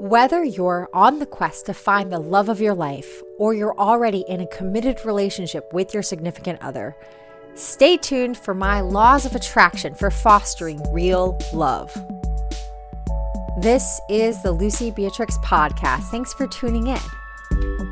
Whether you're on the quest to find the love of your life or you're already in a committed relationship with your significant other, stay tuned for my laws of attraction for fostering real love. This is the Lucie Beatrix podcast. Thanks for tuning in.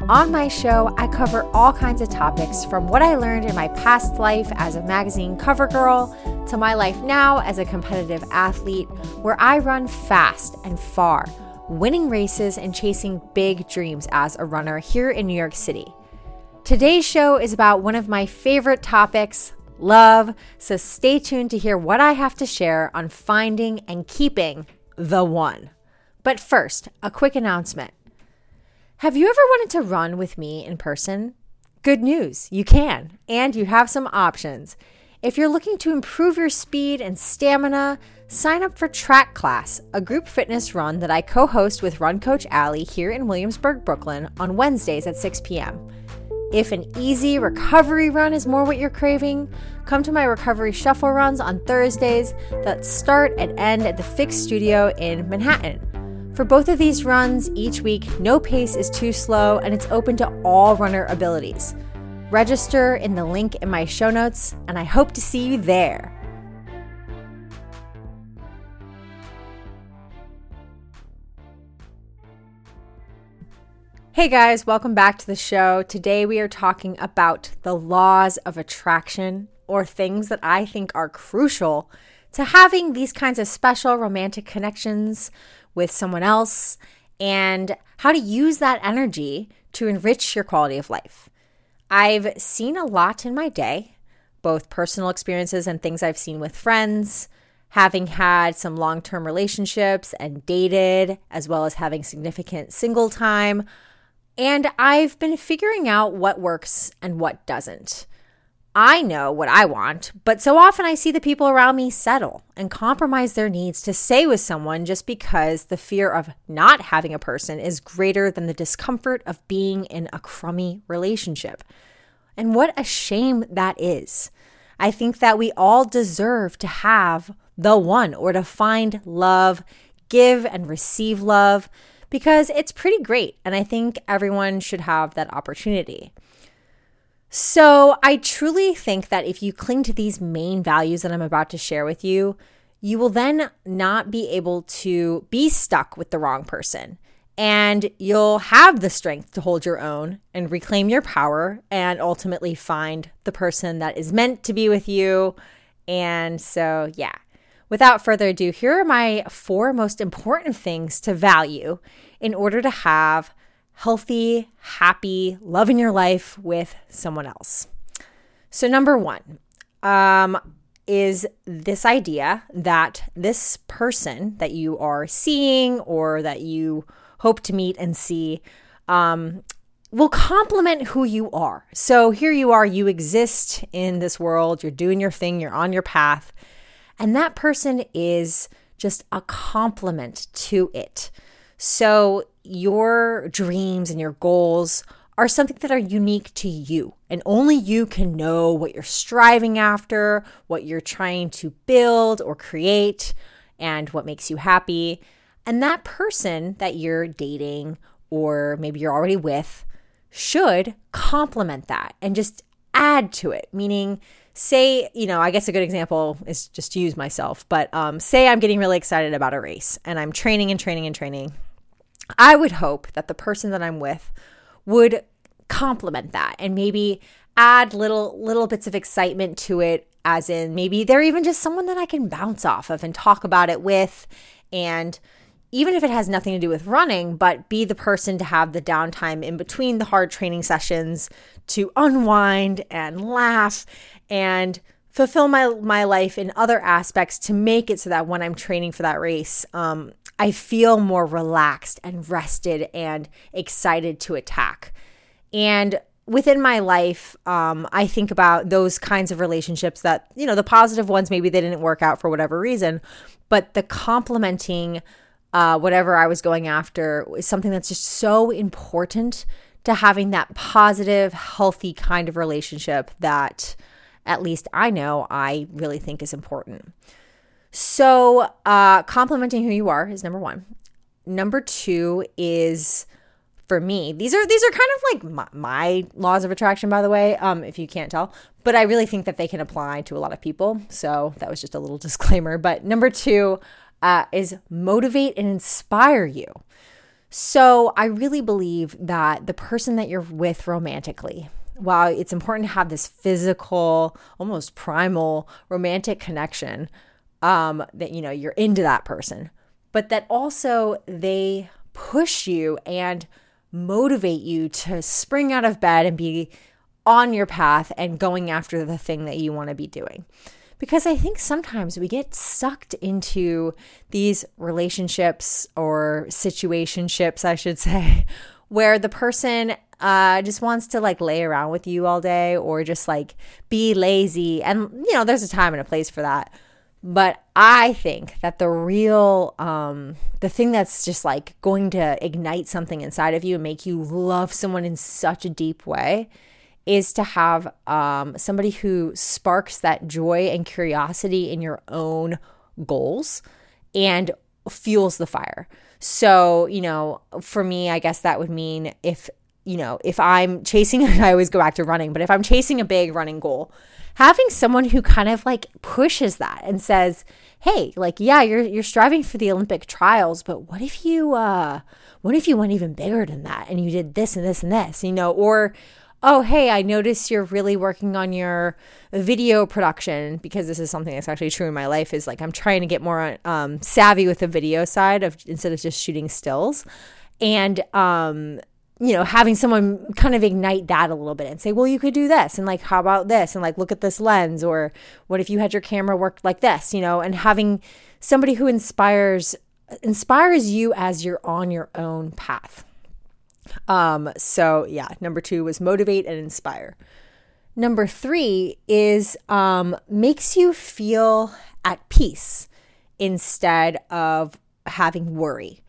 On my show, I cover all kinds of topics from what I learned in my past life as a magazine cover girl to my life now as a competitive athlete, where I run fast and far, winning races and chasing big dreams as a runner here in New York City. Today's show is about one of my favorite topics love, so stay tuned to hear what I have to share on finding and keeping the one. But first, a quick announcement. Have you ever wanted to run with me in person? Good news, you can, and you have some options. If you're looking to improve your speed and stamina, sign up for Track Class, a group fitness run that I co host with Run Coach Allie here in Williamsburg, Brooklyn on Wednesdays at 6 p.m. If an easy recovery run is more what you're craving, come to my recovery shuffle runs on Thursdays that start and end at the Fix Studio in Manhattan. For both of these runs each week, no pace is too slow and it's open to all runner abilities. Register in the link in my show notes, and I hope to see you there. Hey guys, welcome back to the show. Today we are talking about the laws of attraction, or things that I think are crucial to having these kinds of special romantic connections with someone else and how to use that energy to enrich your quality of life. I've seen a lot in my day, both personal experiences and things I've seen with friends, having had some long term relationships and dated, as well as having significant single time. And I've been figuring out what works and what doesn't. I know what I want, but so often I see the people around me settle and compromise their needs to stay with someone just because the fear of not having a person is greater than the discomfort of being in a crummy relationship. And what a shame that is. I think that we all deserve to have the one or to find love, give and receive love, because it's pretty great. And I think everyone should have that opportunity. So, I truly think that if you cling to these main values that I'm about to share with you, you will then not be able to be stuck with the wrong person. And you'll have the strength to hold your own and reclaim your power and ultimately find the person that is meant to be with you. And so, yeah, without further ado, here are my four most important things to value in order to have healthy, happy, love in your life with someone else. So, number one um, is this idea that this person that you are seeing or that you hope to meet and see um, will complement who you are. So, here you are, you exist in this world, you're doing your thing, you're on your path, and that person is just a complement to it. So, your dreams and your goals are something that are unique to you, and only you can know what you're striving after, what you're trying to build or create, and what makes you happy. And that person that you're dating or maybe you're already with should complement that and just add to it, meaning, say, you know, I guess a good example is just to use myself, but um, say I'm getting really excited about a race and I'm training and training and training. I would hope that the person that I'm with would complement that and maybe add little little bits of excitement to it as in maybe they're even just someone that I can bounce off of and talk about it with. And even if it has nothing to do with running, but be the person to have the downtime in between the hard training sessions to unwind and laugh and fulfill my my life in other aspects to make it so that when I'm training for that race, um, I feel more relaxed and rested and excited to attack. And within my life, um, I think about those kinds of relationships that, you know, the positive ones, maybe they didn't work out for whatever reason, but the complementing uh, whatever I was going after is something that's just so important to having that positive, healthy kind of relationship that at least I know I really think is important. So, uh, complementing who you are is number one. number two is for me. These are these are kind of like my, my, laws of attraction, by the way, um, if you can't tell. But I really think that they can apply to a lot of people. So that was just a little disclaimer. But number two uh, is motivate and inspire you. So I really believe that the person that you're with romantically, while it's important to have this physical, almost primal romantic connection, um, that you know you're into that person, but that also they push you and motivate you to spring out of bed and be on your path and going after the thing that you want to be doing. Because I think sometimes we get sucked into these relationships or situationships, I should say, where the person uh, just wants to like lay around with you all day or just like be lazy. And, you know, there's a time and a place for that. But I think that the real, um, the thing that's just like going to ignite something inside of you and make you love someone in such a deep way is to have um, somebody who sparks that joy and curiosity in your own goals and fuels the fire. So, you know, for me, I guess that would mean if, you know, if I'm chasing, I always go back to running, but if I'm chasing a big running goal, having someone who kind of like pushes that and says, "Hey, like yeah, you're you're striving for the Olympic trials, but what if you uh what if you went even bigger than that and you did this and this and this, you know, or oh, hey, I notice you're really working on your video production because this is something that's actually true in my life is like I'm trying to get more um, savvy with the video side of instead of just shooting stills. And um, you know, having someone kind of ignite that a little bit and say, well, you could do this. And like, how about this? And like, look at this lens. Or what if you had your camera work like this, you know, and having somebody who inspires inspires you as you're on your own path. Um, so yeah, number two was motivate and inspire. Number three is um, makes you feel at peace instead of having worry.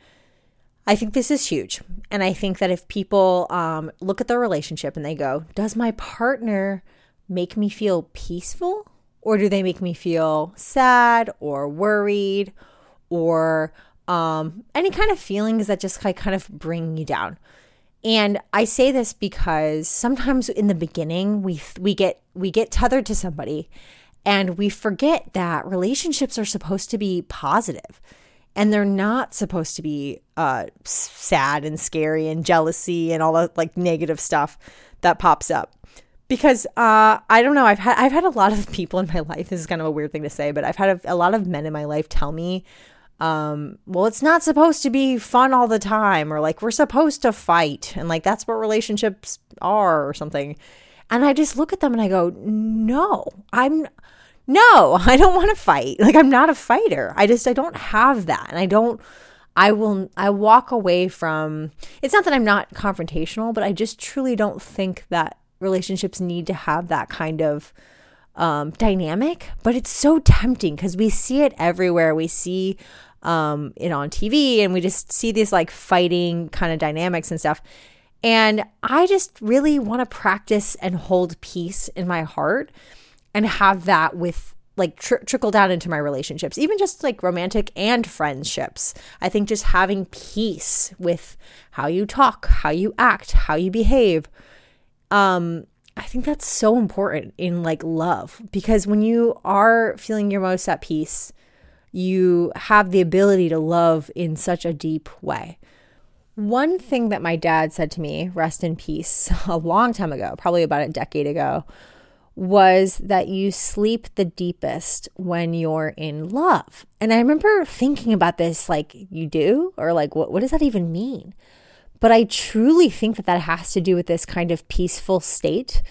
I think this is huge. And I think that if people um, look at their relationship and they go, does my partner make me feel peaceful? Or do they make me feel sad or worried or um, any kind of feelings that just kind of bring you down? And I say this because sometimes in the beginning we we get we get tethered to somebody and we forget that relationships are supposed to be positive and they're not supposed to be uh, sad and scary and jealousy and all the like negative stuff that pops up. Because uh, I don't know I've had I've had a lot of people in my life this is kind of a weird thing to say but I've had a, a lot of men in my life tell me um, well it's not supposed to be fun all the time or like we're supposed to fight and like that's what relationships are or something. And I just look at them and I go no I'm no, I don't want to fight. Like I'm not a fighter. I just I don't have that. And I don't I will I walk away from It's not that I'm not confrontational, but I just truly don't think that relationships need to have that kind of um, dynamic, but it's so tempting because we see it everywhere. We see um, it on TV and we just see these like fighting kind of dynamics and stuff. And I just really want to practice and hold peace in my heart and have that with like tr- trickle down into my relationships, even just like romantic and friendships. I think just having peace with how you talk, how you act, how you behave. Um, I think that's so important in like love because when you are feeling your most at peace, you have the ability to love in such a deep way. One thing that my dad said to me, rest in peace, a long time ago, probably about a decade ago, was that you sleep the deepest when you're in love. And I remember thinking about this like, you do? Or like, what, what does that even mean? But I truly think that that has to do with this kind of peaceful state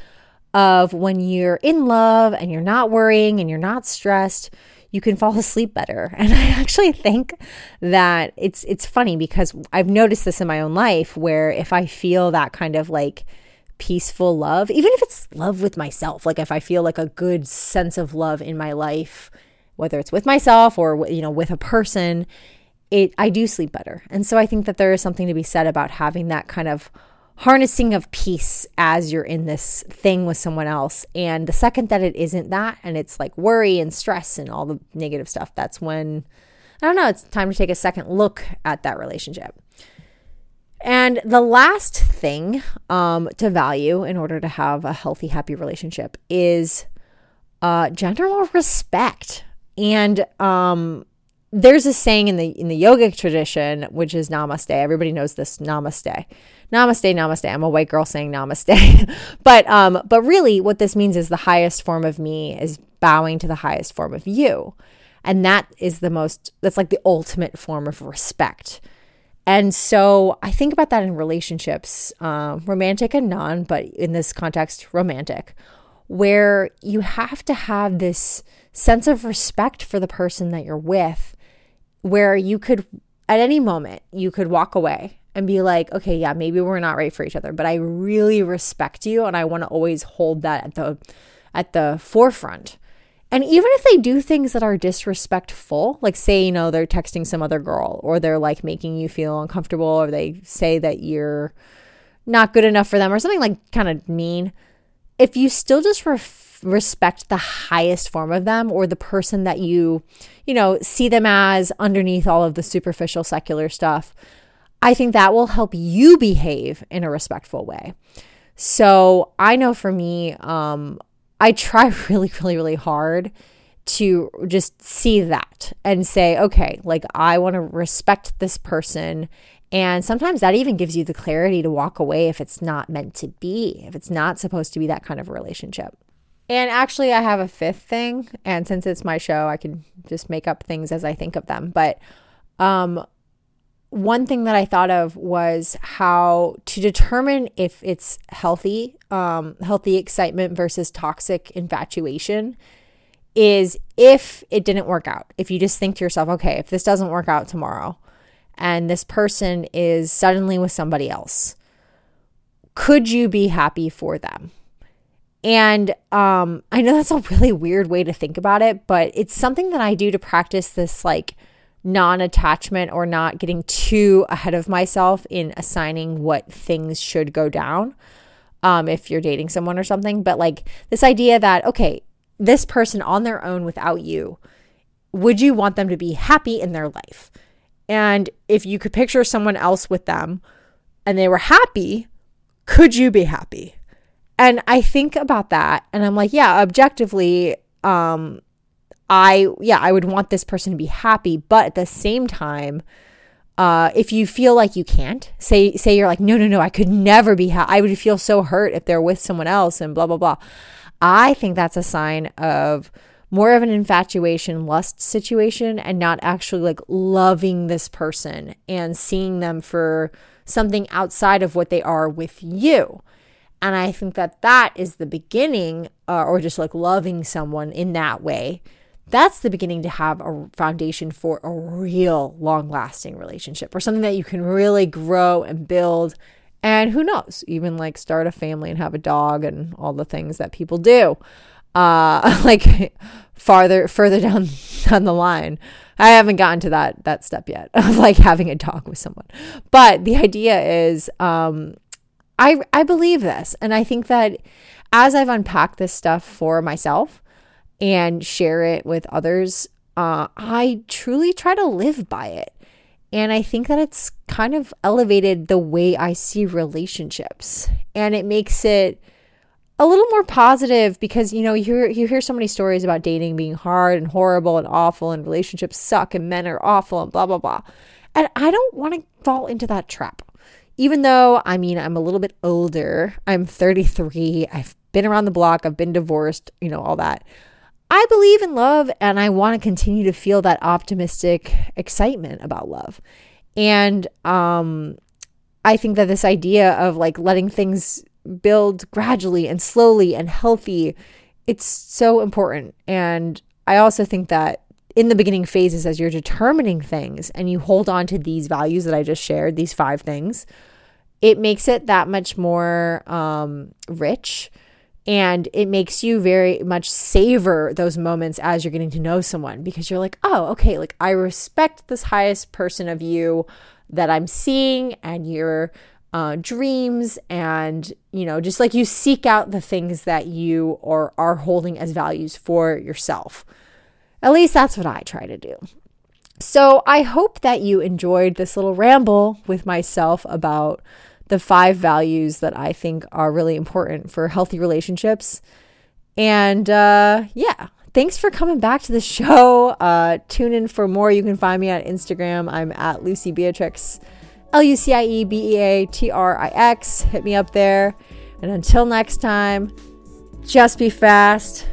of when you're in love and you're not worrying and you're not stressed, you can fall asleep better. And I actually think that it's it's funny because I've noticed this in my own life where if I feel that kind of like peaceful love, even if it's love with myself, like if I feel like a good sense of love in my life, whether it's with myself or you know with a person, it I do sleep better. And so I think that there is something to be said about having that kind of harnessing of peace as you're in this thing with someone else. And the second that it isn't that and it's like worry and stress and all the negative stuff, that's when I don't know, it's time to take a second look at that relationship. And the last thing um, to value in order to have a healthy, happy relationship is uh, general respect. And um, there's a saying in the in the yogic tradition, which is Namaste. Everybody knows this Namaste. Namaste, Namaste. I'm a white girl saying Namaste, but um, but really, what this means is the highest form of me is bowing to the highest form of you, and that is the most. That's like the ultimate form of respect. And so I think about that in relationships, um, romantic and non, but in this context, romantic, where you have to have this sense of respect for the person that you're with, where you could, at any moment, you could walk away and be like, okay, yeah, maybe we're not right for each other, but I really respect you and I want to always hold that at the at the forefront. And even if they do things that are disrespectful, like say, you know, they're texting some other girl or they're like making you feel uncomfortable or they say that you're not good enough for them or something like kind of mean, if you still just ref- respect the highest form of them or the person that you, you know, see them as underneath all of the superficial secular stuff, I think that will help you behave in a respectful way. So I know for me, um, I try really, really, really hard to just see that and say, okay, like I want to respect this person. And sometimes that even gives you the clarity to walk away if it's not meant to be, if it's not supposed to be that kind of relationship. And actually, I have a fifth thing. And since it's my show, I can just make up things as I think of them. But um, one thing that I thought of was how to determine if it's healthy, um, healthy excitement versus toxic infatuation is if it didn't work out. If you just think to yourself, okay, if this doesn't work out tomorrow and this person is suddenly with somebody else, could you be happy for them? And um, I know that's a really weird way to think about it, but it's something that I do to practice this like non attachment or not getting too ahead of myself in assigning what things should go down um, if you're dating someone or something. But like this idea that, okay, this person on their own without you, would you want them to be happy in their life? And if you could picture someone else with them and they were happy, could you be happy? And I think about that and I'm like, yeah, objectively, um, I, yeah, I would want this person to be happy. But at the same time, uh, if you feel like you can't, say, say you're like, no, no, no, I could never be happy. I would feel so hurt if they're with someone else and blah, blah, blah. I think that's a sign of more of an infatuation lust situation and not actually like loving this person and seeing them for something outside of what they are with you. And I think that that is the beginning, uh, or just like loving someone in that way that's the beginning to have a foundation for a real long lasting relationship or something that you can really grow and build. And who knows, even like start a family and have a dog and all the things that people do. Uh, like farther, further down, down the line. I haven't gotten to that, that step yet of like having a dog with someone. But the idea is, um, I, I believe this. And I think that as I've unpacked this stuff for myself, and share it with others, uh, I truly try to live by it. And I think that it's kind of elevated the way I see relationships. And it makes it a little more positive because you know you hear you hear so many stories about dating being hard and horrible and awful and relationships suck and men are awful and blah blah blah. And I don't want to fall into that trap. Even though I mean I'm a little bit older, I'm 33, I've been around the block, I've been divorced, you know, all that. I believe in love and I want to continue to feel that optimistic excitement about love. And um, I think that this idea of like letting things build gradually and slowly and healthy, it's so important. And I also think that in the beginning phases, as you're determining things and you hold on to these values that I just shared, these five things, it makes it that much more um, rich and it makes you very much savor those moments as you're getting to know someone because you're like, oh, okay, like I respect this highest person of you that I'm seeing and your uh, dreams, and you know, just like you seek out the things that you are, are holding as values for yourself. At least that's what I try to do. So I hope that you enjoyed this little ramble with myself about the five values that I think are really important for healthy relationships. And uh, yeah, thanks for coming back to the show. Uh, tune in for more. You can find me on Instagram. I'm at Lucie Beatrix, L U C I E B E A T R I X. Hit me up there. And until next time, just be fast,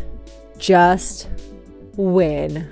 just win.